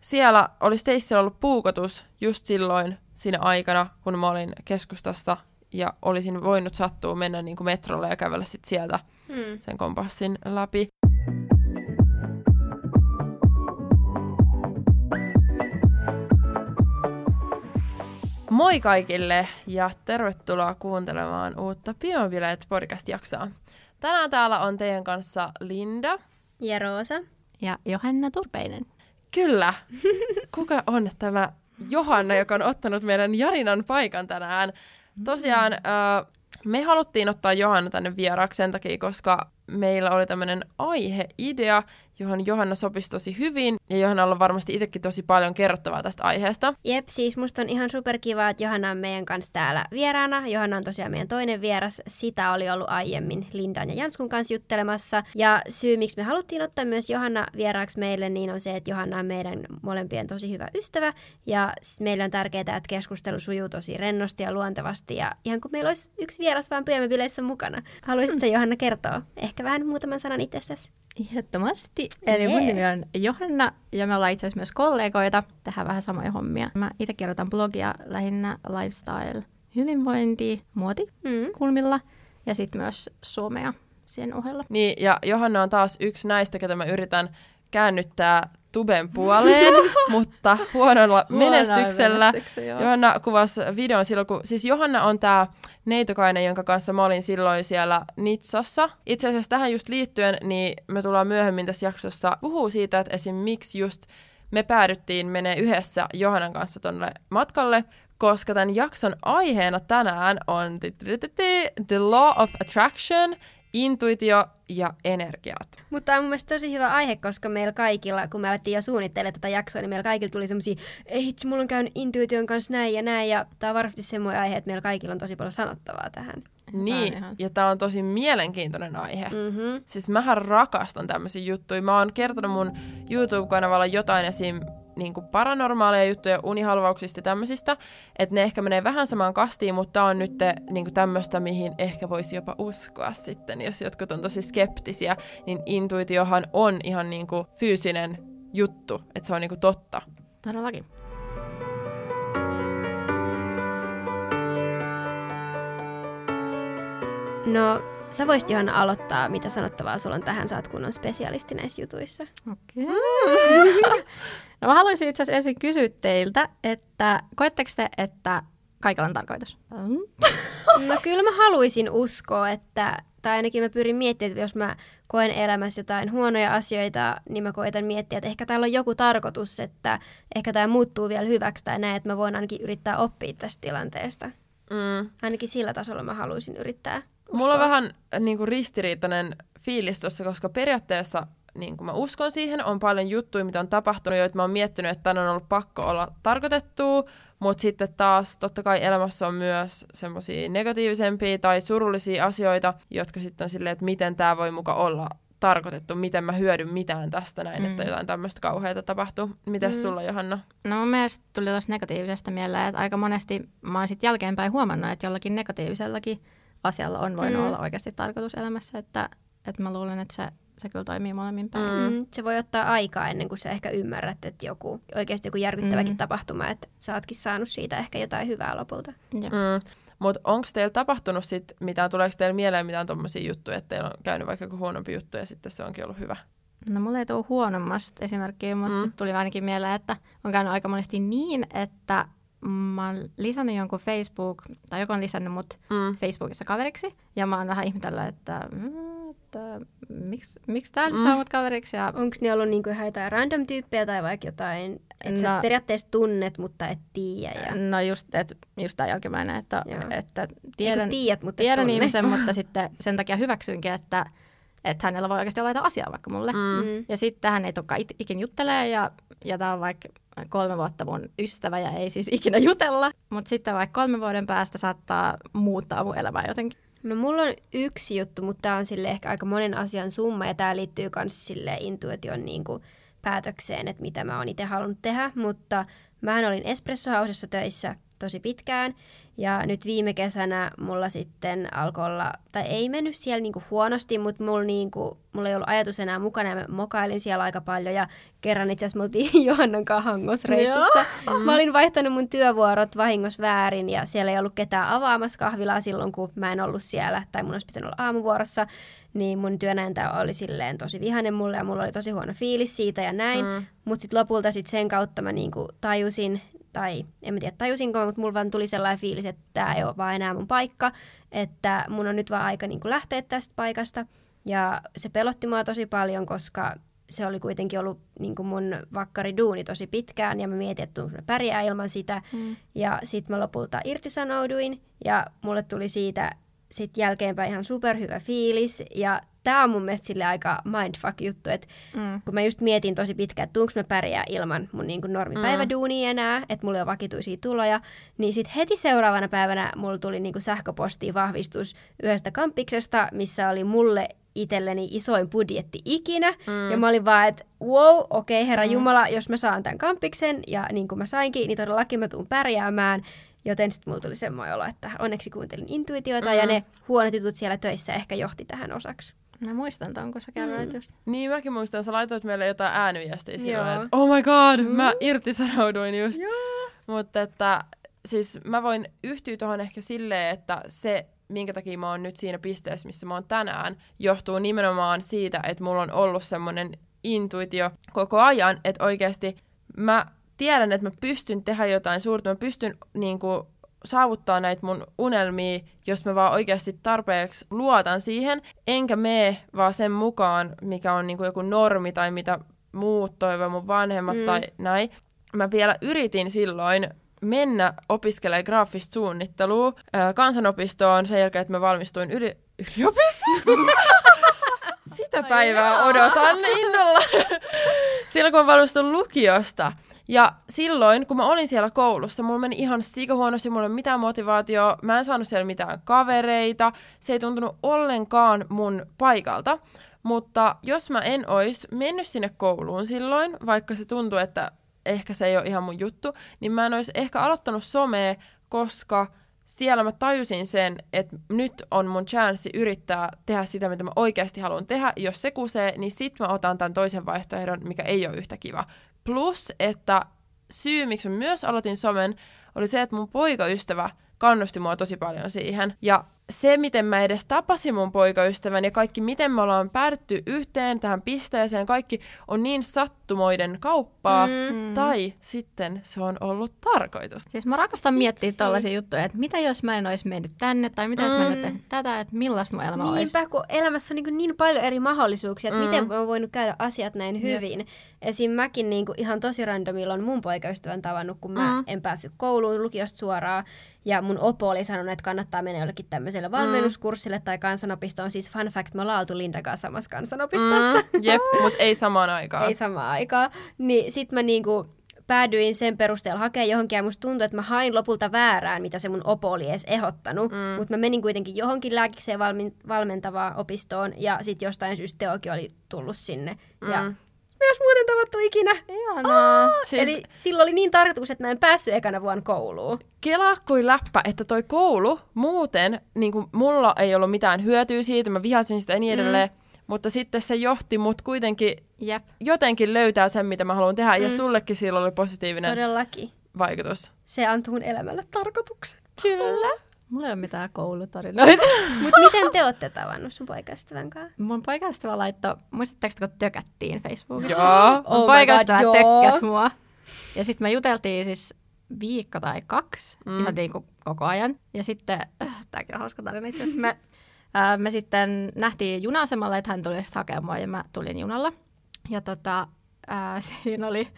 siellä oli Stacella ollut puukotus just silloin siinä aikana, kun mä olin keskustassa ja olisin voinut sattua mennä niin kuin metrolle ja kävellä sit sieltä Hmm. sen kompassin läpi. Moi kaikille ja tervetuloa kuuntelemaan uutta Biobileet podcast-jaksoa. Tänään täällä on teidän kanssa Linda. Ja Roosa. Ja Johanna Turpeinen. Kyllä. Kuka on tämä Johanna, joka on ottanut meidän Jarinan paikan tänään? Tosiaan äh, me haluttiin ottaa Johanna tänne vieraaksi sen takia, koska meillä oli tämmöinen aiheidea, johon Johanna sopisi tosi hyvin, ja Johannalla on varmasti itsekin tosi paljon kerrottavaa tästä aiheesta. Jep, siis musta on ihan superkiva, että Johanna on meidän kanssa täällä vieraana. Johanna on tosiaan meidän toinen vieras. Sitä oli ollut aiemmin Lindan ja Janskun kanssa juttelemassa. Ja syy, miksi me haluttiin ottaa myös Johanna vieraaksi meille, niin on se, että Johanna on meidän molempien tosi hyvä ystävä. Ja meille on tärkeää, että keskustelu sujuu tosi rennosti ja luontevasti. Ja ihan kuin meillä olisi yksi vieras vaan pyömäbileissä mukana. Haluaisitko Johanna kertoa ehkä vähän muutaman sanan itsestäsi? Ehdottomasti. Eli mun Jee. nimi on Johanna ja me ollaan itse asiassa myös kollegoita. Tehdään vähän samoja hommia. Mä itse kirjoitan blogia lähinnä lifestyle, hyvinvointi, muoti Mm. kulmilla ja sitten myös suomea sen ohella. Niin, ja Johanna on taas yksi näistä, ketä mä yritän käännyttää tuben puoleen, mutta huonolla menestyksellä. Johanna kuvasi videon silloin, kun... Siis Johanna on tämä neitokainen, jonka kanssa mä olin silloin siellä Nitsassa. Itse asiassa tähän just liittyen, niin me tullaan myöhemmin tässä jaksossa puhuu siitä, että esim. miksi just me päädyttiin menee yhdessä Johannan kanssa tonne matkalle, koska tämän jakson aiheena tänään on The Law of Attraction, intuitio ja energiat. Mutta tämä on mun mielestä tosi hyvä aihe, koska meillä kaikilla, kun me alettiin jo suunnittelemaan tätä jaksoa, niin meillä kaikilla tuli semmoisia, ei hitsi, mulla on käynyt intuition kanssa näin ja näin, ja tämä on varmasti semmoinen aihe, että meillä kaikilla on tosi paljon sanottavaa tähän. Niin, ihan- ja tämä on tosi mielenkiintoinen aihe. Mm-hmm. Siis mähän rakastan tämmöisiä juttuja. Mä oon kertonut mun YouTube-kanavalla jotain esim. Niin kuin paranormaaleja juttuja unihalvauksista ja tämmöisistä, että ne ehkä menee vähän samaan kastiin, mutta tää on nyt niin tämmöistä, mihin ehkä voisi jopa uskoa sitten, jos jotkut on tosi skeptisiä, niin intuitiohan on ihan niin kuin fyysinen juttu, että se on niin kuin totta. Todellakin. No, sä voisit Johanna aloittaa, mitä sanottavaa sulla on tähän, sä oot kunnon spesialisti näissä jutuissa. Okei. no mä haluaisin itse asiassa ensin kysyä teiltä, että koetteko te, että kaikella on tarkoitus? Mm. No kyllä mä haluaisin uskoa, että, tai ainakin mä pyrin miettimään, että jos mä koen elämässä jotain huonoja asioita, niin mä koitan miettiä, että ehkä täällä on joku tarkoitus, että ehkä tämä muuttuu vielä hyväksi tai näin, että mä voin ainakin yrittää oppia tästä tilanteesta. Mm. Ainakin sillä tasolla mä haluaisin yrittää uskoa. Mulla on vähän niin kuin ristiriitainen fiilis tuossa, koska periaatteessa niin kuin mä uskon siihen, on paljon juttuja, mitä on tapahtunut, joita mä oon miettinyt, että tämän on ollut pakko olla tarkoitettua, mutta sitten taas totta kai elämässä on myös semmoisia negatiivisempia tai surullisia asioita, jotka sitten on silleen, että miten tämä voi muka olla tarkoitettu, miten mä hyödyn mitään tästä näin, mm. että jotain tämmöistä kauheata tapahtuu. Mitäs Mm. sulla, Johanna? No mun mielestä tuli tuosta negatiivisesta mieleen, että aika monesti mä oon sitten jälkeenpäin huomannut, että jollakin negatiivisellakin asialla on voinut Mm. olla oikeasti tarkoitus elämässä, että, että mä luulen, että se, se kyllä toimii molemmin päin. Mm. Mm, se voi ottaa aikaa ennen kuin sä ehkä ymmärrät, että joku, oikeasti joku järkyttäväkin Mm. tapahtuma, että sä ootkin saanut siitä ehkä jotain hyvää lopulta. Mm. Mutta onko teillä tapahtunut sit mitään, tuleeko teillä mieleen mitään tommosia juttuja, että teillä on käynyt vaikka joku huonompi juttu ja sitten se onkin ollut hyvä? No mulla ei tule huonommasta esimerkkiä, mutta mm. tuli ainakin mieleen, että on käynyt aika monesti niin, että mä oon lisännyt jonkun Facebook, tai joku on lisännyt mut Mm. Facebookissa kaveriksi, ja mä oon vähän ihmetellyt, että, mm, että miksi, miksi tää Mm. lisää mut kaveriksi, ja Onko ne ollut niinku ihan jotain random tyyppejä tai vaikka jotain, että sä No. periaatteessa tunnet, mutta et tiedä. Ja... no just, et, just tää jälkimmäinen, että, Joo. että Tiedän, tiedät, mutta tiedän tunne. ihmisen, mutta sitten sen takia hyväksynkin, että, että hänellä voi oikeasti olla jotain asiaa vaikka mulle. Mm. Mm. Ja sitten hän ei tulekaan it- ikin juttelee ja, ja tämä on vaikka kolme vuotta mun ystävä ja ei siis ikinä jutella. Mutta sitten vaikka kolme vuoden päästä saattaa muuttaa mun elämää jotenkin. No mulla on yksi juttu, mutta tämä on sille ehkä aika monen asian summa ja tämä liittyy myös sille intuition niin kuin päätökseen, että mitä mä oon itse halunnut tehdä, mutta mähän olin Espresso Housessa töissä tosi pitkään. Ja nyt viime kesänä mulla sitten alkoi olla, tai ei mennyt siellä niinku huonosti, mutta mulla, niinku, mulla ei ollut ajatus enää mukana ja mä mokailin siellä aika paljon. Ja kerran itse asiassa me oltiin Johannan kanssa hangosreissussa. Mä olin vaihtanut mun työvuorot vahingossa väärin ja siellä ei ollut ketään avaamassa kahvilaa silloin, kun mä en ollut siellä, tai mun olisi pitänyt olla aamuvuorossa niin mun työnääntä oli silleen tosi vihainen mulle ja mulla oli tosi huono fiilis siitä ja näin. Mm. Mutta sitten lopulta sit sen kautta mä niinku tajusin, tai en mä tiedä tajusinko, mutta mulla vaan tuli sellainen fiilis, että tämä ei ole vaan enää mun paikka, että mun on nyt vaan aika niinku lähteä tästä paikasta. Ja se pelotti mua tosi paljon, koska se oli kuitenkin ollut niin kuin mun vakkariduuni tosi pitkään ja mä mietin, että mä pärjää ilman sitä. Mm. Ja sitten mä lopulta irtisanouduin ja mulle tuli siitä sitten jälkeenpäin ihan superhyvä fiilis. Ja tämä on mun mielestä sille aika mindfuck-juttu, että mm. kun mä just mietin tosi pitkään, että tuunko mä pärjää ilman mun niin kuin normipäiväduunia mm. enää, että mulla on vakituisia tuloja, niin sitten heti seuraavana päivänä mulla tuli niin kuin sähköpostiin vahvistus yhdestä kampiksesta, missä oli mulle itselleni isoin budjetti ikinä. Mm. Ja mä olin vaan, että wow, okei okay, herra mm. Jumala, jos mä saan tämän kampiksen, ja niin kuin mä sainkin, niin todellakin mä tuun pärjäämään. Joten sitten mulla tuli semmoinen olo, että onneksi kuuntelin intuitiota mm. ja ne huonot jutut siellä töissä ehkä johti tähän osaksi. Mä muistan ton, kun sä kerroit mm. just. Niin, mäkin muistan. Sä laitoit meille jotain ääniviestiä silloin, että oh my god, mm. mä irtisanouduin just. Mutta että siis mä voin yhtyä tuohon ehkä silleen, että se, minkä takia mä oon nyt siinä pisteessä, missä mä oon tänään, johtuu nimenomaan siitä, että mulla on ollut semmoinen intuitio koko ajan, että oikeasti mä tiedän, että mä pystyn tehdä jotain suurta, mä pystyn niin kuin, saavuttaa näitä mun unelmia, jos mä vaan oikeasti tarpeeksi luotan siihen, enkä mene vaan sen mukaan, mikä on niin kuin joku normi tai mitä muut toivoo, mun vanhemmat mm. tai näin. Mä vielä yritin silloin mennä opiskelemaan graafista suunnittelua kansanopistoon sen jälkeen, että mä valmistuin yli- yliopistosta. Sitä päivää odotan innolla. Silloin kun mä valmistuin lukiosta. Ja silloin, kun mä olin siellä koulussa, mulla meni ihan sikahuonosti, mulla ei mitään motivaatioa, mä en saanut siellä mitään kavereita, se ei tuntunut ollenkaan mun paikalta. Mutta jos mä en olisi mennyt sinne kouluun silloin, vaikka se tuntuu, että ehkä se ei ole ihan mun juttu, niin mä en olisi ehkä aloittanut somea, koska siellä mä tajusin sen, että nyt on mun chanssi yrittää tehdä sitä, mitä mä oikeasti haluan tehdä. Jos se kusee, niin sit mä otan tämän toisen vaihtoehdon, mikä ei ole yhtä kiva. Plus, että syy, miksi mä myös aloitin somen, oli se, että mun poikaystävä kannusti mua tosi paljon siihen. Ja se, miten mä edes tapasin mun poikaystävän ja kaikki, miten me ollaan päädytty yhteen tähän pisteeseen, kaikki on niin sattumoiden kauppaa, mm. tai sitten se on ollut tarkoitus. Siis mä rakastan miettiä tällaisia juttuja, että mitä jos mä en olisi mennyt tänne, tai mitä mm. jos mä en mm. tehnyt tätä, että millaista mun elämä Niinpä, olisi. Niinpä, kun elämässä on niin, niin paljon eri mahdollisuuksia, että mm. miten mä oon voinut käydä asiat näin hyvin. Yep. Esim. mäkin niin kuin ihan tosi randomilla on mun poikaystävän tavannut, kun mä mm. en päässyt kouluun lukiosta suoraan, ja mun opo oli sanonut, että kannattaa mennä jollekin tämmöiselle mm. valmennuskurssille tai kansanopistoon. Siis fun fact, me ollaan oltu Lindan kanssa samassa kansanopistossa. Mm, jep, mutta ei samaan aikaan. ei samaan aikaan. Niin sit mä niinku päädyin sen perusteella hakea johonkin ja musta tuntui, että mä hain lopulta väärään, mitä se mun opo oli edes ehdottanut. Mm. Mutta mä menin kuitenkin johonkin lääkikseen valmentavaan opistoon ja sitten jostain syystä Teokin oli tullut sinne. Mm. Ja me ei muuten tavattu ikinä. Ihanaa. Siis... Eli silloin oli niin tarkoitus, että mä en päässyt ekana vuonna kouluun. Kela kuin läppä, että toi koulu muuten, niin kuin mulla ei ollut mitään hyötyä siitä, mä vihasin sitä ja niin edelleen, mm. mutta sitten se johti mut kuitenkin Jep. jotenkin löytää sen, mitä mä haluan tehdä, mm. ja sullekin silloin oli positiivinen Todellakin. vaikutus. Se antoi mun elämälle tarkoituksen. Kyllä. Mulla ei ole mitään koulutarinoita. Mutta miten te olette tavannut sun poikaystävän kanssa? Mun poikaystävä laittoi, muistatteko kun tökättiin Facebookissa? Joo. Mun oh poikaystävä tökkäs mua. Ja sitten me juteltiin siis viikko tai kaksi, mm. ihan niin kuin koko ajan. Ja sitten, äh, tämäkin on hauska tarina itse me, äh, me sitten nähtiin juna-asemalla, että hän tuli sitten hakemaan ja mä tulin junalla. Ja tota, äh, siinä oli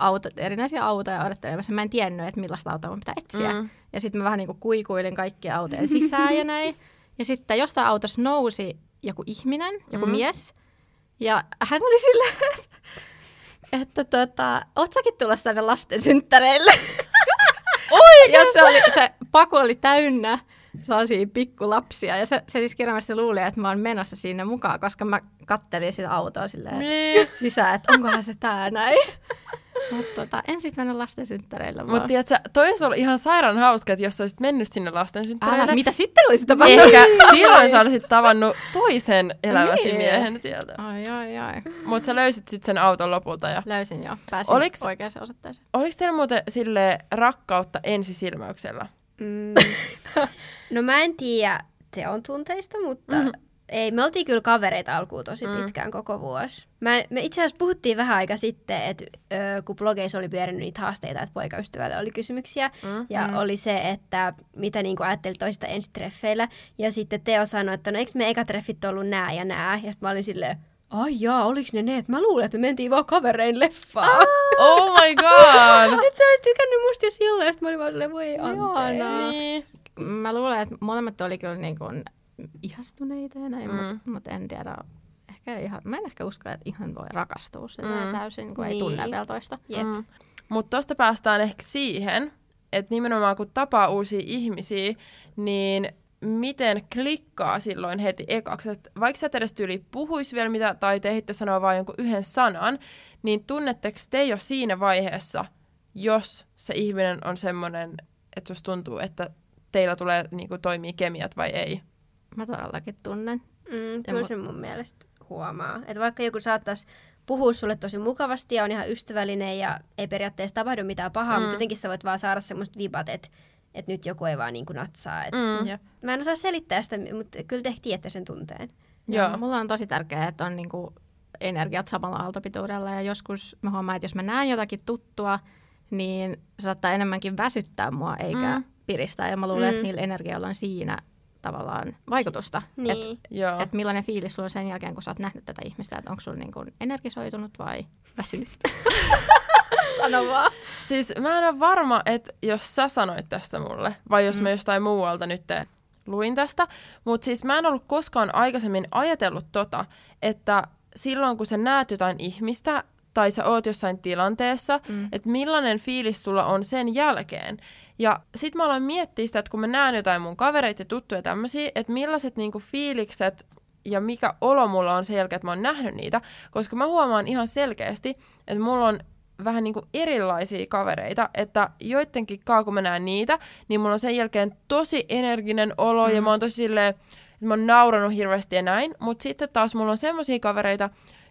auto, erinäisiä autoja odottelemassa. Mä en tiennyt, että millaista autoa mun pitää etsiä. Mm. Ja sitten mä vähän niin kuin kuikuilin kaikkia autoja sisään ja näin. Ja sitten jostain autossa nousi joku ihminen, joku mm. mies. Ja hän oli silleen, että tota, oot säkin tulossa tänne lasten synttäreille? Oi, ja se, oli, se paku oli täynnä sellaisia pikkulapsia. Ja se, se siis kirjallisesti luuli, että mä oon menossa sinne mukaan, koska mä kattelin sitä autoa silleen niin. sisään, että onkohan se tää näin. Mutta tota, en sit mennä lasten synttäreillä vaan. Mutta tiedätkö, toi olisi ollut ihan sairaan hauska, että jos olisit mennyt sinne lasten synttäreille. Älä, mitä sitten olisi tapahtunut? Ehkä silloin sä olisit tavannut toisen elämäsi Niin. miehen sieltä. Ai, ai, ai. Mutta sä löysit sitten sen auton lopulta. Ja... Löysin jo. Pääsin Oliks- oikeaan osoitteeseen. Oliko teillä muuten sille rakkautta ensisilmäyksellä? Mm. No mä en tiedä teon tunteista, mutta mm-hmm. Ei, me oltiin kyllä kavereita alkuun tosi Mm. pitkään koko vuosi. Mä, me itse asiassa puhuttiin vähän aika sitten, että ö, kun blogeissa oli pyörinyt niitä haasteita, että poikaystävälle oli kysymyksiä, Mm. ja Mm. oli se, että mitä niinku ajattelit toista ensitreffeillä, ja sitten Teo sanoi, että no eikö me eka treffit ollut nää ja nää, ja sitten mä olin silleen, ai jaa, oliks ne ne, että mä luulen, että me mentiin vaan kaverein leffaan. Oh my god! Et sä olit tykännyt musta jo silloin, ja sit mä olin vaan silleen, voi anteeksi. Niin. Mä luulen, että molemmat oli kyllä niin kuin ihastuneita ja näin, Mm. mutta mut en tiedä. Ehkä ihan, mä en ehkä usko, että ihan voi rakastua sitä Mm. täysin, kun ei Niin. tunne vielä toista. Jep. Mm. Mutta tosta päästään ehkä siihen, että nimenomaan kun tapaa uusia ihmisiä, niin miten klikkaa silloin heti ekaksi. Et vaikka sä et edes tyyli puhuis vielä mitä, tai te ehditte sanoa vain jonkun yhden sanan, niin tunnetteko te jo siinä vaiheessa, jos se ihminen on semmoinen, että susta tuntuu, että teillä tulee niinku, toimii kemiat vai ei? Mä todellakin tunnen. Mm, kyllä mu- se mun mielestä huomaa. Että vaikka joku saattaisi puhua sulle tosi mukavasti ja on ihan ystävällinen ja ei periaatteessa tapahdu mitään pahaa, Mm. mutta jotenkin sä voit vaan saada semmoista vibat, että että nyt joku ei vaan niin kuin natsaa. Et Mm. Jep. Mä en osaa selittää sitä, mutta kyllä te tiedätte sen tunteen. Joo. Joo. Mulla on tosi tärkeää, että on niinku energiat samalla aaltopituudella ja joskus mä huomaan, että jos mä näen jotakin tuttua, niin se saattaa enemmänkin väsyttää mua eikä Mm. mm. piristää. Ja mä luulen, Mm. että niillä energialla on siinä tavallaan vaikutusta. Niin. Joo. Että millainen fiilis sulla on sen jälkeen, kun sä oot nähnyt tätä ihmistä, että onko sulla niinku energisoitunut vai väsynyt? Sano vaan. Siis mä en ole varma, että jos sä sanoit tästä mulle, vai jos mm. mä jostain muualta nyt luin tästä, mutta siis mä en ollut koskaan aikaisemmin ajatellut tota, että silloin kun sä näet jotain ihmistä, tai sä oot jossain tilanteessa, mm. että millainen fiilis sulla on sen jälkeen. Ja sit mä aloin miettiä sitä, että kun mä näen jotain mun kavereita ja tuttuja tämmöisiä, että millaiset niinku fiilikset ja mikä olo mulla on sen jälkeen, että mä oon nähnyt niitä, koska mä huomaan ihan selkeästi, että mulla on vähän niin kuin erilaisia kavereita, että joidenkin kaa, kun mä näen niitä, niin mulla on sen jälkeen tosi energinen olo mm. ja mä oon tosi silleen, että mä oon nauranut hirveästi ja näin, mutta sitten taas mulla on semmoisia kavereita,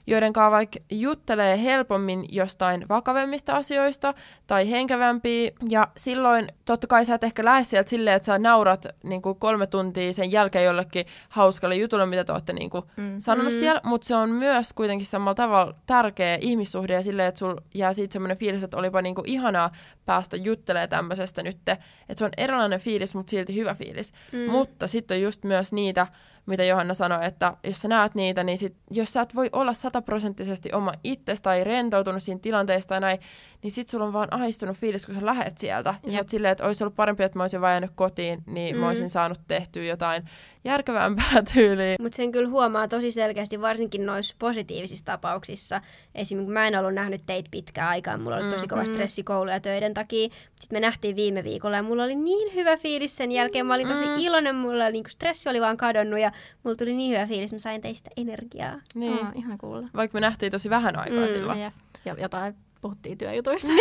joiden kanssa vaikka juttelee helpommin jostain vakavemmista asioista tai henkevämpiä. Ja silloin totta kai sä et ehkä lähde sieltä silleen, että sä naurat niin kuin kolme tuntia sen jälkeen jollekin hauskalle jutulle, mitä te olette niin kuin Mm. sanonut Mm. siellä, mutta se on myös kuitenkin samalla tavalla tärkeä ihmissuhde ja silleen, että sul jää siitä semmoinen fiilis, että olipa niinku ihanaa päästä juttelemaan tämmöisestä nyt, että se on erilainen fiilis, mutta silti hyvä fiilis. Mm. Mutta sitten on just myös niitä, mitä Johanna sanoi, että jos sä näet niitä, niin sit, jos sä et voi olla sataprosenttisesti oma itses tai rentoutunut siinä tilanteesta tai näin, niin sit sulla on vaan ahistunut fiilis, kun sä lähet sieltä. Ja sä oot silleen, että olisi ollut parempi, että mä olisin vaan jäänyt kotiin, niin mm. mä Mm. olisin saanut tehtyä jotain järkevämpää tyyliä. Mutta sen kyllä huomaa tosi selkeästi, varsinkin noissa positiivisissa tapauksissa. Esimerkiksi mä en ollut nähnyt teitä pitkään aikaa, mulla oli tosi kova stressi koulu ja töiden takia. Sitten me nähtiin viime viikolla ja mulla oli niin hyvä fiilis sen jälkeen. Mä olin tosi Mm. iloinen, mulla niinku stressi oli vaan kadonnut ja mulla tuli niin hyvä fiilis, mä sain teistä energiaa. Niin. Oh, ihana kuulla. Vaikka me nähtiin tosi vähän aikaa mm. Silloin. Ja, ja jotain puhuttiin työjutuista. Niin,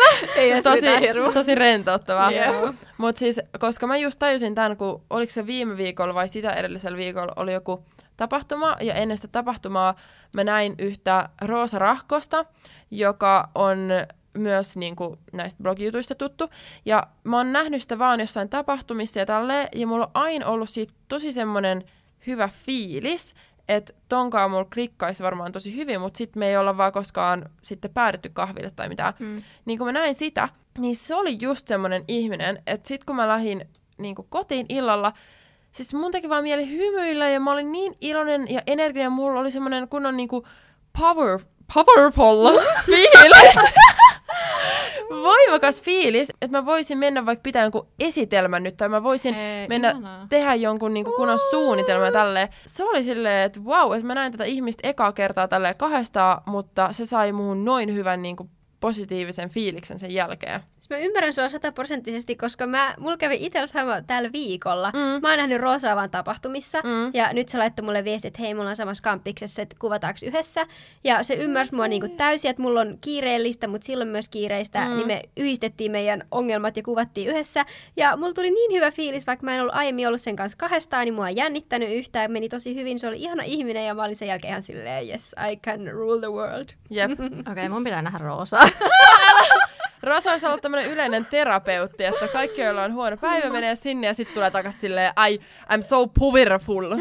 Ei edes tosi, tosi rentouttavaa. Joo. Mutta siis, koska mä just tajusin tämän, kun oliko se viime viikolla vai sitä edellisellä viikolla oli joku tapahtuma, ja ennen sitä tapahtumaa mä näin yhtä Roosa Rahkosta, joka on myös niin kuin, näistä blogijutuista tuttu. Ja mä oon nähnyt sitä vaan jossain tapahtumissa ja tälleen, ja mulla on aina ollut siitä tosi semmoinen hyvä fiilis, että tonkaan mulla klikkaisi varmaan tosi hyvin, mutta sitten me ei olla vaan koskaan sitten päädytty kahville tai mitään. Mm. Niin kun mä näin sitä, niin se oli just semmoinen ihminen, että sit kun mä lähdin niin kotiin illalla, siis mun teki vaan mieli hymyillä ja mä olin niin iloinen ja energinen, mulla oli semmoinen kunnon niinku power, powerful fiilis. Voimakas fiilis, että mä voisin mennä vaikka pitää jonkun esitelmän nyt, tai mä voisin Ei, mennä ihanaa. tehdä jonkun niinku kunnon suunnitelman ja tälleen. Se oli silleen, että wow, että mä näin tätä ihmistä ekaa kertaa tälleen kahdestaan, mutta se sai muun noin hyvän niinku positiivisen fiiliksen sen jälkeen. Siis mä ymmärrän sua sataprosenttisesti, koska mä, mulla kävi itsellä sama tällä viikolla. Mm. Mä oon nähnyt Roosaavan tapahtumissa mm. ja nyt se laittoi mulle viesti, että hei, mulla on samassa kampiksessa, että kuvataanko yhdessä. Ja se ymmärsi mua niinku täysin, että mulla on kiireellistä, mutta silloin myös kiireistä, mm. niin me yhdistettiin meidän ongelmat ja kuvattiin yhdessä. Ja mulla tuli niin hyvä fiilis, vaikka mä en ollut aiemmin ollut sen kanssa kahdestaan, niin mua on jännittänyt yhtään, meni tosi hyvin, se oli ihana ihminen ja mä olin sen jälkeen ihan silleen, yes, I can rule the world. Jep. Okei, okay, mun pitää nähdä Roosaa. Rosa olisi ollut tämmöinen yleinen terapeutti, että kaikki, joilla on huono päivä, menee sinne ja sitten tulee takaisin silleen, I, I'm so powerful.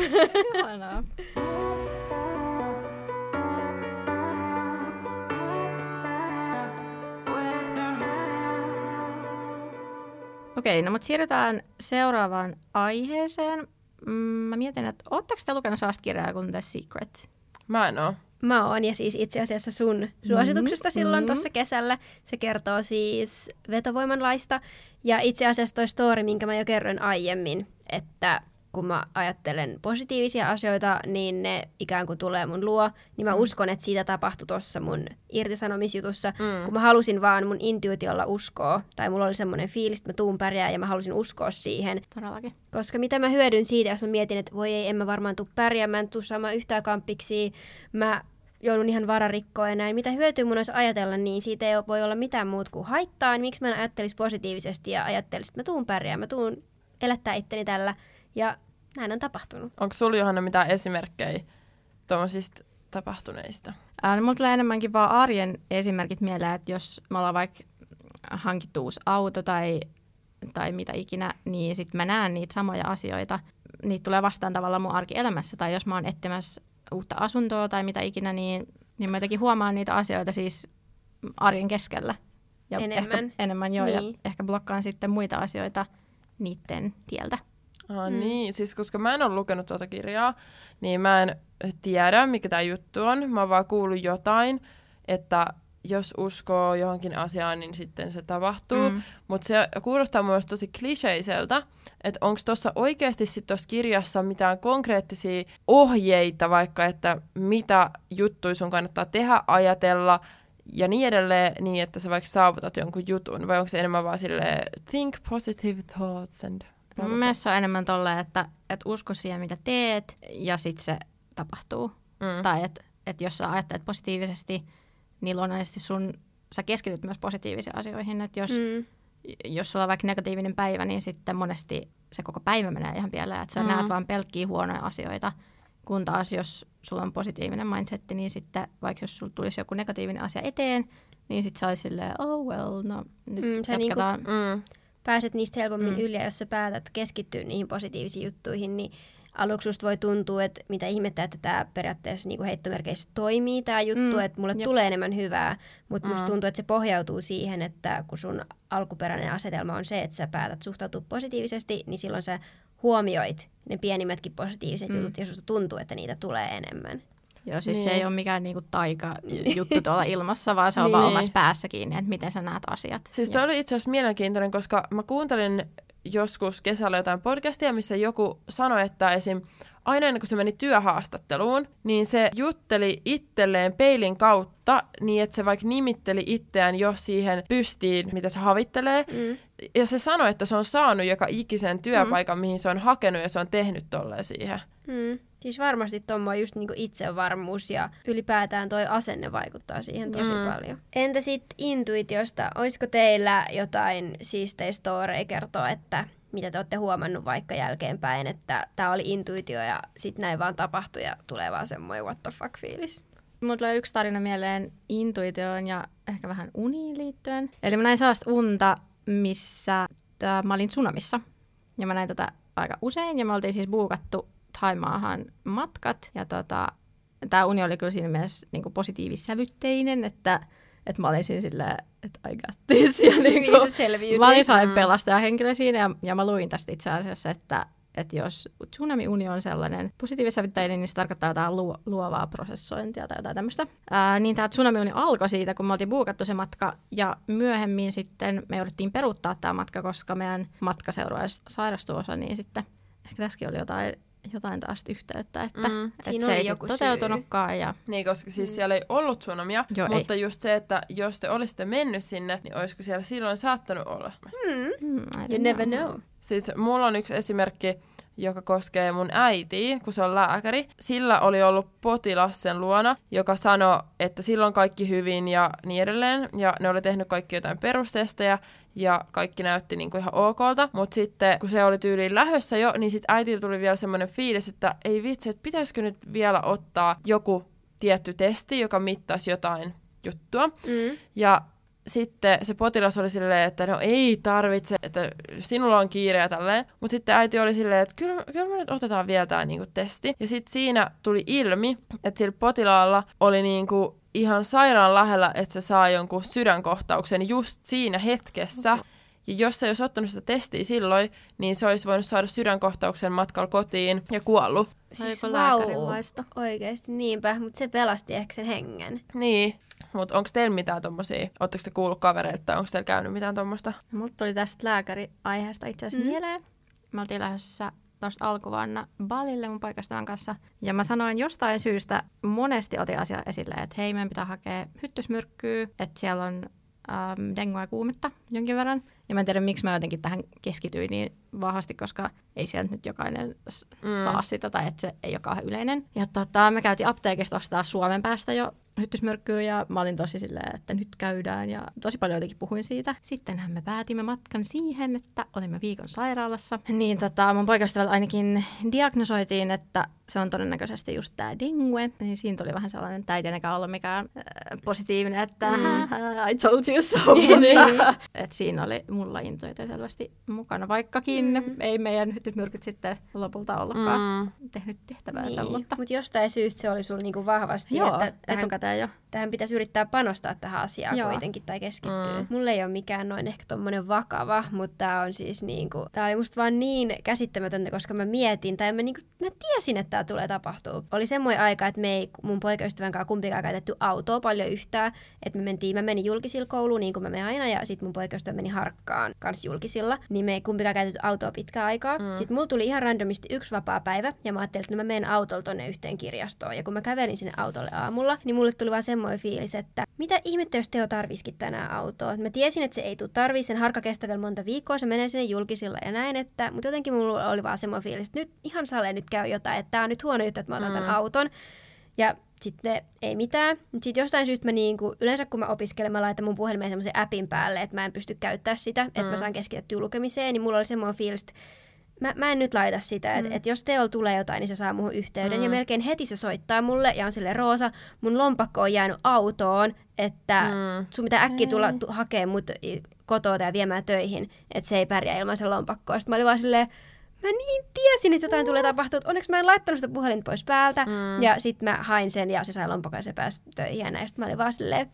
Okei, no mutta siirrytään seuraavaan aiheeseen. Mm, mä mietin, että ootteko te lukenut sellaista kirjaa kuin The Secret? Mä en oo. Mä oon, ja siis itse asiassa sun suosituksesta mm, silloin mm. tuossa kesällä. Se kertoo siis vetovoimanlaista. Ja itse asiassa toi story, minkä mä jo kerroin aiemmin, että kun mä ajattelen positiivisia asioita, niin ne ikään kuin tulee mun luo, niin mä mm. uskon, että siitä tapahtui tuossa mun irtisanomisjutussa, mm. kun mä halusin vaan mun intuitiolla uskoa, tai mulla oli semmoinen fiilis, että mä tuun pärjää ja mä halusin uskoa siihen. Todellakin. Koska mitä mä hyödyn siitä, jos mä mietin, että voi ei, en mä varmaan tuu pärjää, mä en tuu saamaan yhtään kampiksi, mä joudun ihan vararikkoon ja näin. Mitä hyötyä mun olisi ajatella, niin siitä ei voi olla mitään muuta kuin haittaa. Niin miksi mä en ajattelisi positiivisesti ja ajattelisin, että mä tuun pärjää, mä tuun elättää itteni tällä. Ja näin on tapahtunut. Onko sulla Johanna mitään esimerkkejä tuommoisista tapahtuneista? Ää, no, mulla tulee enemmänkin vaan arjen esimerkit mieleen, että jos me ollaan vaikka hankittu uusi auto tai, tai mitä ikinä, niin sitten mä näen niitä samoja asioita. Niitä tulee vastaan tavallaan mun arkielämässä. Tai jos mä oon etsimässä uutta asuntoa tai mitä ikinä, niin, niin mä jotenkin huomaan niitä asioita siis arjen keskellä. Ja enemmän. Ehkä, enemmän joo, niin. ja ehkä blokkaan sitten muita asioita niiden tieltä. Ah, mm. Niin, siis koska mä en ole lukenut tuota kirjaa, niin mä en tiedä, mikä tämä juttu on. Mä oon vaan kuullut jotain, että jos uskoo johonkin asiaan, niin sitten se tapahtuu. Mm. Mutta se kuulostaa mun tosi kliseiseltä, että onko tuossa oikeasti sitten tuossa kirjassa mitään konkreettisia ohjeita vaikka, että mitä juttuja sun kannattaa tehdä, ajatella ja niin edelleen, niin että sä vaikka saavutat jonkun jutun, vai onko se enemmän vaan sille think positive thoughts and Mun mielestä se on enemmän tolleen, että, että usko siihen, mitä teet, ja sitten se tapahtuu. Mm. Tai että että jos sä ajattelet positiivisesti, niin luonnollisesti sun, sä keskityt myös positiivisiin asioihin. Että jos, mm. jos sulla on vaikka negatiivinen päivä, niin sitten monesti se koko päivä menee ihan pieleen. Että sä mm. näet vaan pelkkiä huonoja asioita. Kun taas jos sulla on positiivinen mindsetti, niin sitten vaikka jos sulla tulisi joku negatiivinen asia eteen, niin sitten sä silleen, oh well, no nyt mm, se niinku, mm, pääset niistä helpommin mm. yli, ja jos sä päätät keskittyä niihin positiivisiin juttuihin, niin aluksi just voi tuntua, että mitä ihmettä, että tämä periaatteessa niin heittomerkeissä toimii tämä juttu, mm. että mulle Jop. tulee enemmän hyvää, mutta mm. musta tuntuu, että se pohjautuu siihen, että kun sun alkuperäinen asetelma on se, että sä päätät suhtautua positiivisesti, niin silloin sä huomioit ne pienimmätkin positiiviset mm. jutut ja susta tuntuu, että niitä tulee enemmän. Joo, siis niin. se ei ole mikään niinku taika-juttu tuolla ilmassa, vaan se on niin. vaan omassa päässä kiinni, että miten sä näet asiat. Siis toi oli itse asiassa mielenkiintoinen, koska mä kuuntelin joskus kesällä jotain podcastia, missä joku sanoi, että esim. aina ennen kuin se meni työhaastatteluun, niin se jutteli itselleen peilin kautta niin, että se vaikka nimitteli itseään jo siihen pystiin, mitä se havittelee. Mm. Ja se sanoi, että se on saanut joka ikisen työpaikan, mm. mihin se on hakenut ja se on tehnyt tolleen siihen. Mm. Siis varmasti tuommoinen just niinku itsevarmuus ja ylipäätään toi asenne vaikuttaa siihen tosi mm. paljon. Entä sitten intuitiosta? Olisiko teillä jotain siistejä storeja kertoa, että mitä te olette huomannut vaikka jälkeenpäin, että tämä oli intuitio ja sitten näin vaan tapahtui ja tulee vaan semmoinen what the fuck fiilis? Mulla tulee yksi tarina mieleen intuitioon ja ehkä vähän uniin liittyen. Eli mä näin sellaista unta, missä tää, mä olin tsunamissa. Ja mä näin tätä aika usein ja me oltiin siis buukattu Taimaahan matkat. Ja tota, tämä uni oli kyllä siinä mielessä niin positiivissävytteinen, että, että mä olin siinä silleen, että I got this. Ja niin kuin, mä olin sellainen pelastajahenkilö siinä ja, ja mä luin tästä itse asiassa, että, että jos tsunami-uni on sellainen positiivissävytteinen, niin se tarkoittaa jotain luo, luovaa prosessointia tai jotain tämmöistä. Ää, niin tämä tsunami-uni alkoi siitä, kun me oltiin buukattu se matka, ja myöhemmin sitten me jouduttiin peruuttaa tämä matka, koska meidän matkaseuraaja sairastui osa, niin sitten ehkä tässäkin oli jotain jotain taas yhteyttä, että, Mm. että Siinä se ei joku syy. toteutunutkaan. Ja, Niin, koska siis siellä ei ollut Joo, mutta just se, että jos te olisitte mennyt sinne, niin olisiko siellä silloin saattanut olla? I don't You never know. know. Siis mulla on yksi esimerkki, joka koskee mun äitiä, kun se on lääkäri. Sillä oli ollut potilas sen luona, joka sanoi, että silloin kaikki hyvin ja niin edelleen. Ja ne oli tehnyt kaikki jotain perustestejä ja kaikki näytti niinku ihan okolta. Mutta sitten kun se oli tyyliin lähössä jo, niin sitten äitillä tuli vielä semmoinen fiilis, että ei vitsi, että pitäisikö nyt vielä ottaa joku tietty testi, joka mittaisi jotain juttua. Mm. Ja sitten se potilas oli silleen, että no ei tarvitse, että sinulla on kiire ja tälleen. Mutta sitten äiti oli silleen, että kyllä, kyllä me nyt otetaan vielä tämä niinku testi. Ja sitten siinä tuli ilmi, että sillä potilaalla oli niinku ihan sairaan lähellä, että se saa jonkun sydänkohtauksen just siinä hetkessä. Ja jos se ei olisi ottanut sitä testiä silloin, niin se olisi voinut saada sydänkohtauksen matkalla kotiin ja kuollut. Siis vau, oikeesti niinpä, mutta se pelasti ehkä sen hengen. Niin, mutta onko teillä mitään tommosia, ootteko te kuullut kavereilta tai onko teillä käynyt mitään tommosta? Mulla tuli tästä lääkäriaiheesta itse asiassa Mm. mieleen. Me oltiin lähdössä tuosta alkuvuonna Balille mun poikastavan kanssa. Ja mä sanoin jostain syystä, monesti otin asia esille, että hei, meidän pitää hakea hyttysmyrkkyä, että siellä on ähm, dengua ja kuumetta jonkin verran. Ja mä en tiedä, miksi mä jotenkin tähän keskityin niin vahvasti, koska ei siellä nyt jokainen Mm. saa sitä tai että se ei ole kauhean yleinen. Ja tota, me käytiin apteekista ostaa Suomen päästä jo hyttysmyrkkyä ja mä olin tosi silleen, että nyt käydään ja tosi paljon jotenkin puhuin siitä. Sittenhän me päätimme matkan siihen, että olimme viikon sairaalassa. Niin tota, mun poikaystävällä ainakin diagnosoitiin, että se on todennäköisesti just tää dengue. Niin siinä tuli vähän sellainen, että ei tietenkään ollut mikään äh, positiivinen, että mm. I told you so. mutta, et siinä oli mulla intuitio selvästi mukana, vaikkakin mm. ei meidän hyttysmyrkyt sitten lopulta ollutkaan Mm. tehnyt tehtäväänsä. Niin, Mutta mutta jostain syystä se oli sulla niinku vahvasti, joo, että tähän, etukäteen jo. tähän pitäisi yrittää panostaa tähän asiaan Joo. kuitenkin tai keskittyä. Mm. Mulla ei ole mikään noin ehkä tommonen vakava, mutta tää on siis niinku, tää oli musta vaan niin käsittämätöntä, koska mä mietin, tai mä, niinku, mä tiesin, että tää tulee tapahtuu. Oli semmoinen aika, että me ei mun poikaystävän kanssa kumpikaan käytetty autoa paljon yhtään, että me mentiin, mä menin julkisilla kouluun niin kuin mä menen aina, ja sitten mun poikaystävä meni harkkaan kans julkisilla, niin me ei kumpikaan käytetty autoa pitkään aikaa. Mm. Sitten mulla tuli ihan randomisti yksi vapaa päivä, ja mä ajattelin, että no mä menen autolla tonne yhteen kirjastoon, ja kun mä kävelin sinne autolle aamulla, niin mulle tuli vaan semmoinen fiilis, että mitä ihmettä, jos Teo tarvisikin tänään autoa. Mä tiesin, että se ei tule tarvii, sen harkka kestää vielä monta viikkoa, se menee sinne julkisilla ja näin, että, mutta jotenkin mulla oli vaan semmoinen fiilis, että nyt ihan salee nyt käy jotain, että tää on nyt huono juttu, että mä otan mm. tämän auton. Ja sitten ei mitään. Sitten jostain syystä mä niinku, yleensä kun mä opiskelen, mä laitan mun puhelimeen semmoisen appin päälle, että mä en pysty käyttämään sitä, että mä saan keskitettyä lukemiseen, niin mulla oli semmoinen fiilis, että mä, mä en nyt laita sitä, että mm. et jos teolla tulee jotain, niin se saa muuhun yhteyden. Mm. Ja melkein heti se soittaa mulle ja on sille Roosa, mun lompakko on jäänyt autoon, että mm. sun pitää äkkiä tulla tu- hakee mut kotoa ja viemään töihin, että se ei pärjää ilman sen lompakkoa. Sitten mä olin vaan silleen, mä niin tiesin, että jotain tulee tapahtua. että Onneksi mä en laittanut sitä puhelinta pois päältä. Mm. Ja sitten mä hain sen ja se sai lompakon ja se pääsi töihin. Ja näin. Sitten mä olin vaan silleen,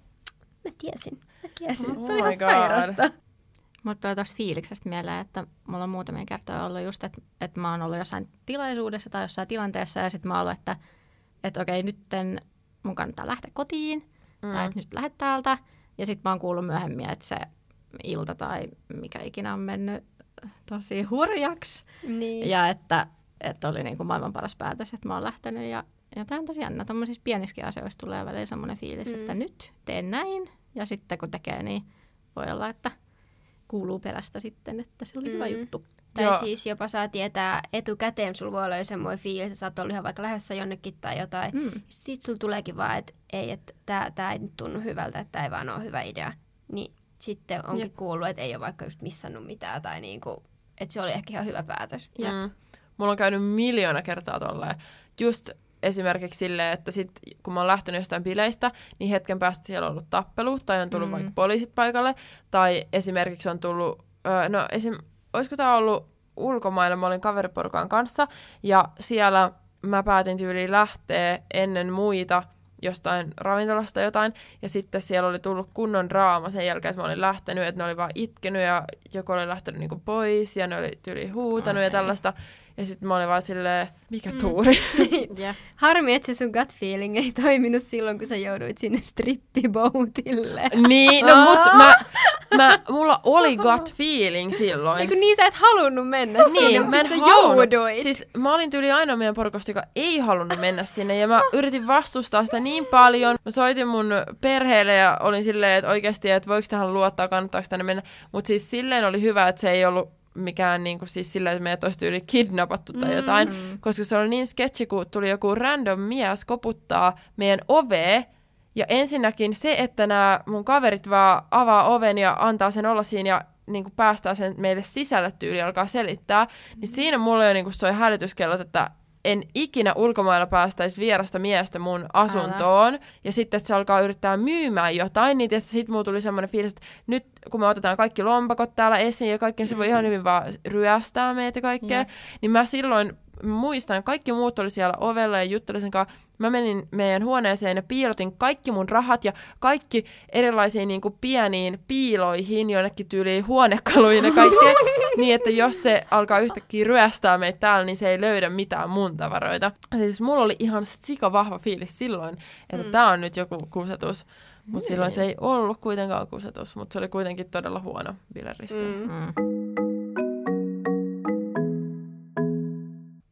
mä tiesin, mä tiesin. Oh se oli ihan sairasta. Mulle tulee tuosta fiiliksestä mieleen, että mulla on muutamia kertoja ollut just, että, että mä oon ollut jossain tilaisuudessa tai jossain tilanteessa ja sitten mä oon ollut, että, että okei, nytten mun kannattaa lähteä kotiin mm. tai että nyt lähdet täältä. Ja sitten mä oon kuullut myöhemmin, että se ilta tai mikä ikinä on mennyt tosi hurjaksi. Niin. Ja että, että oli niin kuin maailman paras päätös, että mä oon lähtenyt. Ja, ja tämä on tosi jännä. Tuommoisissa pienissäkin asioissa tulee välillä semmoinen fiilis, mm. että nyt teen näin. Ja sitten kun tekee, niin voi olla, että kuuluu perästä sitten, että se oli mm. hyvä juttu. Tai Joo. siis jopa saa tietää etukäteen, sulla voi olla jo semmoinen fiilis, että sä oot ollut ihan vaikka lähdössä jonnekin tai jotain. Mm. Sitten sulla tuleekin vaan, että ei, että tää, tää ei nyt tunnu hyvältä, että tää ei vaan ole hyvä idea. Niin sitten onkin Jep. kuullut, että ei ole vaikka just missannut mitään tai niinku, että se oli ehkä ihan hyvä päätös. Jep. Mm. Mulla on käynyt miljoona kertaa tolleen. Just esimerkiksi silleen, että sit, kun mä oon lähtenyt jostain bileistä, niin hetken päästä siellä on ollut tappelu, tai on tullut mm. Vaikka poliisit paikalle, tai esimerkiksi on tullut, öö, no esim, olisiko tää ollut ulkomailla, mä olin kaveriporukan kanssa, ja siellä mä päätin tyyliin lähteä ennen muita jostain ravintolasta jotain, ja sitten siellä oli tullut kunnon draama sen jälkeen, että mä olin lähtenyt, että ne oli vaan itkenyt, ja joku oli lähtenyt niinku pois, ja ne oli tyyliin huutanut Ai. ja tällaista, ja sitten mä olin vaan silleen, mikä tuuri. Yeah. Harmi, että se sun gut feeling ei toiminut silloin, kun sä jouduit sinne strippiboutille. niin, no mut mä, mä, mulla oli gut feeling silloin. Eikö niin sä et halunnut mennä Niin, sinne, mä mutta en sit sä halunnut. jouduit. Siis mä olin tyyli ainoa meidän porukasta, joka ei halunnut mennä sinne. Ja mä yritin vastustaa sitä niin paljon. Mä soitin mun perheelle ja olin silleen, että oikeasti, että voiko tähän luottaa, kannattaako tänne mennä. Mutta siis silleen oli hyvä, että se ei ollut mikään niin kuin, siis silleen, että meidät olisi tyyli kidnappattu tai jotain. Mm. Koska se oli niin sketchy, kun tuli joku random mies koputtaa meidän oveen. Ja ensinnäkin se, että nämä mun kaverit vaan avaa oven ja antaa sen olla siinä ja niin kuin päästää sen meille sisälle tyyli alkaa selittää, niin siinä mulla jo niin kuin soi hälytyskellot, että en ikinä ulkomailla päästäisi vierasta miestä mun asuntoon. Ja sitten, että se alkaa yrittää myymään jotain, niin sitten mulla tuli semmoinen fiilis, että nyt kun me otetaan kaikki lompakot täällä esiin ja kaikki, niin se voi ihan hyvin vaan ryöstää meitä kaikkea. Jep. Niin mä silloin muistan, kaikki muut oli siellä ovella ja juttelin sen kanssa. Mä menin meidän huoneeseen ja piilotin kaikki mun rahat ja kaikki erilaisiin niin kuin pieniin piiloihin, jonnekin tyyliin huonekaluihin ja kaikkea. niin, että jos se alkaa yhtäkkiä ryöstää meitä täällä, niin se ei löydä mitään mun tavaroita. Siis mulla oli ihan sika vahva fiilis silloin, että mm. tää on nyt joku kusetus. Mutta silloin se ei ollut kuitenkaan kusetus, mutta se oli kuitenkin todella huono bileristi. Mm. Mm.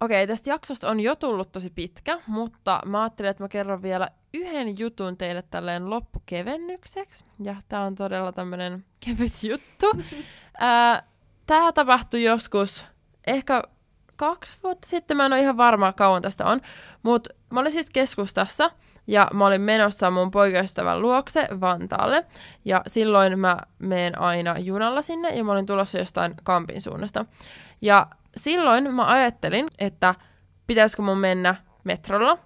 Okei, tästä jaksosta on jo tullut tosi pitkä, mutta mä ajattelin, että mä kerron vielä yhden jutun teille tälleen loppukevennykseksi. Ja tää on todella tämmönen kevyt juttu. Ää, tää tapahtui joskus ehkä kaksi vuotta sitten, mä en ole ihan varma kauan tästä on, mutta mä olin siis keskustassa ja mä olin menossa mun poikaystävän luokse Vantaalle ja silloin mä menen aina junalla sinne ja mä olin tulossa jostain Kampin suunnasta. Ja silloin mä ajattelin, että pitäisikö mun mennä metrolla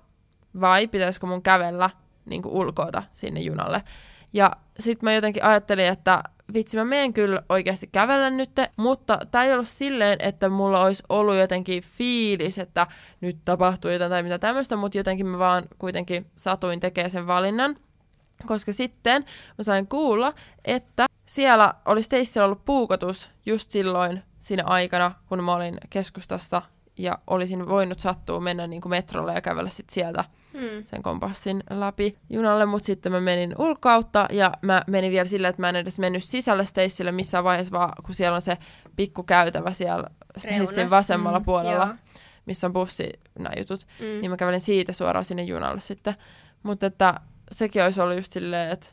vai pitäisikö mun kävellä niin ulkoota sinne junalle. Ja sitten mä jotenkin ajattelin, että vitsi mä menen kyllä oikeasti kävellä nyt, mutta tämä ei ollut silleen, että mulla olisi ollut jotenkin fiilis, että nyt tapahtuu jotain tai mitä tämmöistä, mutta jotenkin mä vaan kuitenkin satuin tekemään sen valinnan. Koska sitten mä sain kuulla, että siellä oli Stacella ollut puukotus just silloin siinä aikana, kun mä olin keskustassa ja olisin voinut sattua mennä niin kuin metrolle ja kävellä sit sieltä Mm. sen kompassin läpi junalle, mutta sitten mä menin ulkoutta ja mä menin vielä sillä, että mä en edes mennyt sisälle Stacelle missään vaiheessa, vaan kun siellä on se pikku käytävä siellä Reunassa. vasemmalla Mm, puolella, joo. missä on bussi, nämä jutut, Mm. niin mä kävelin siitä suoraan sinne junalle sitten. Mutta että sekin olisi ollut just silleen, että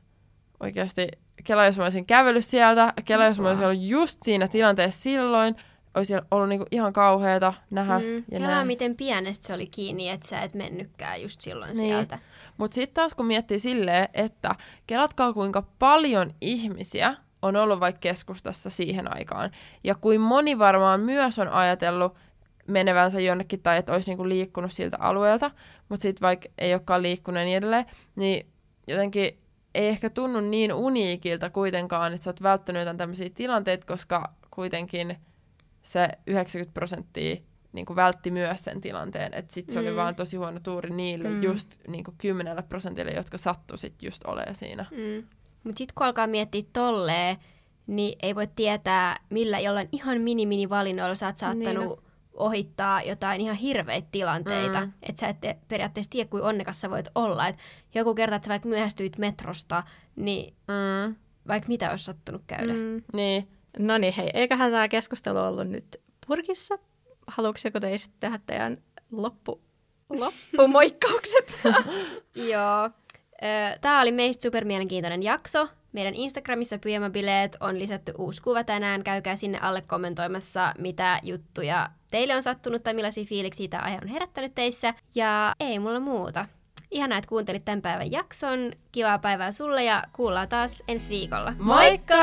oikeasti Kela, jos mä olisin kävellyt sieltä, Kela, jos mä olisin ollut just siinä tilanteessa silloin, olisi ollut niinku ihan kauheata nähdä. Mm. Ja Kelaa, näin. miten pienestä se oli kiinni, että sä et mennytkään just silloin Niin. sieltä. Mutta sitten taas kun miettii silleen, että kelatkaa kuinka paljon ihmisiä on ollut vaikka keskustassa siihen aikaan. Ja kuin moni varmaan myös on ajatellut menevänsä jonnekin tai että olisi niinku liikkunut siltä alueelta, mutta sitten vaikka ei olekaan liikkunut ja niin edelleen, niin jotenkin ei ehkä tunnu niin uniikilta kuitenkaan, että sä oot välttänyt jotain tämmöisiä tilanteita, koska kuitenkin se 90 prosenttia niin kuin vältti myös sen tilanteen, että sit se oli Mm. vaan tosi huono tuuri niille Mm. just niin kuin 10 prosentille, jotka sattu sit just olemaan siinä. Mm. Mutta sitten kun alkaa miettiä tolleen, niin ei voi tietää, millä jollain ihan mini-mini valinnoilla sä oot saattanut Niin. Ohittaa jotain ihan hirveitä tilanteita. Mm. Että sä et te- periaatteessa tiedä, kuin onnekas sä voit olla. Et joku kerta, että sä vaikka myöhästyit metrosta, niin Mm. vaikka mitä olisi sattunut käydä. Mm. Mm. Niin. No niin, hei, eiköhän tämä keskustelu ollut nyt purkissa. Haluatko joku teistä tehdä teidän loppu, loppumoikkaukset? Joo. Tämä oli meistä supermielenkiintoinen jakso. Meidän Instagramissa Pyjamabileet on lisätty uusi kuva tänään. Käykää sinne alle kommentoimassa, mitä juttuja teille on sattunut tai millaisia fiiliksiä tämä aihe on herättänyt teissä. Ja ei mulla muuta. Ihanaa, että kuuntelit tämän päivän jakson. Kivaa päivää sulle ja kuullaan taas ensi viikolla. Moikka!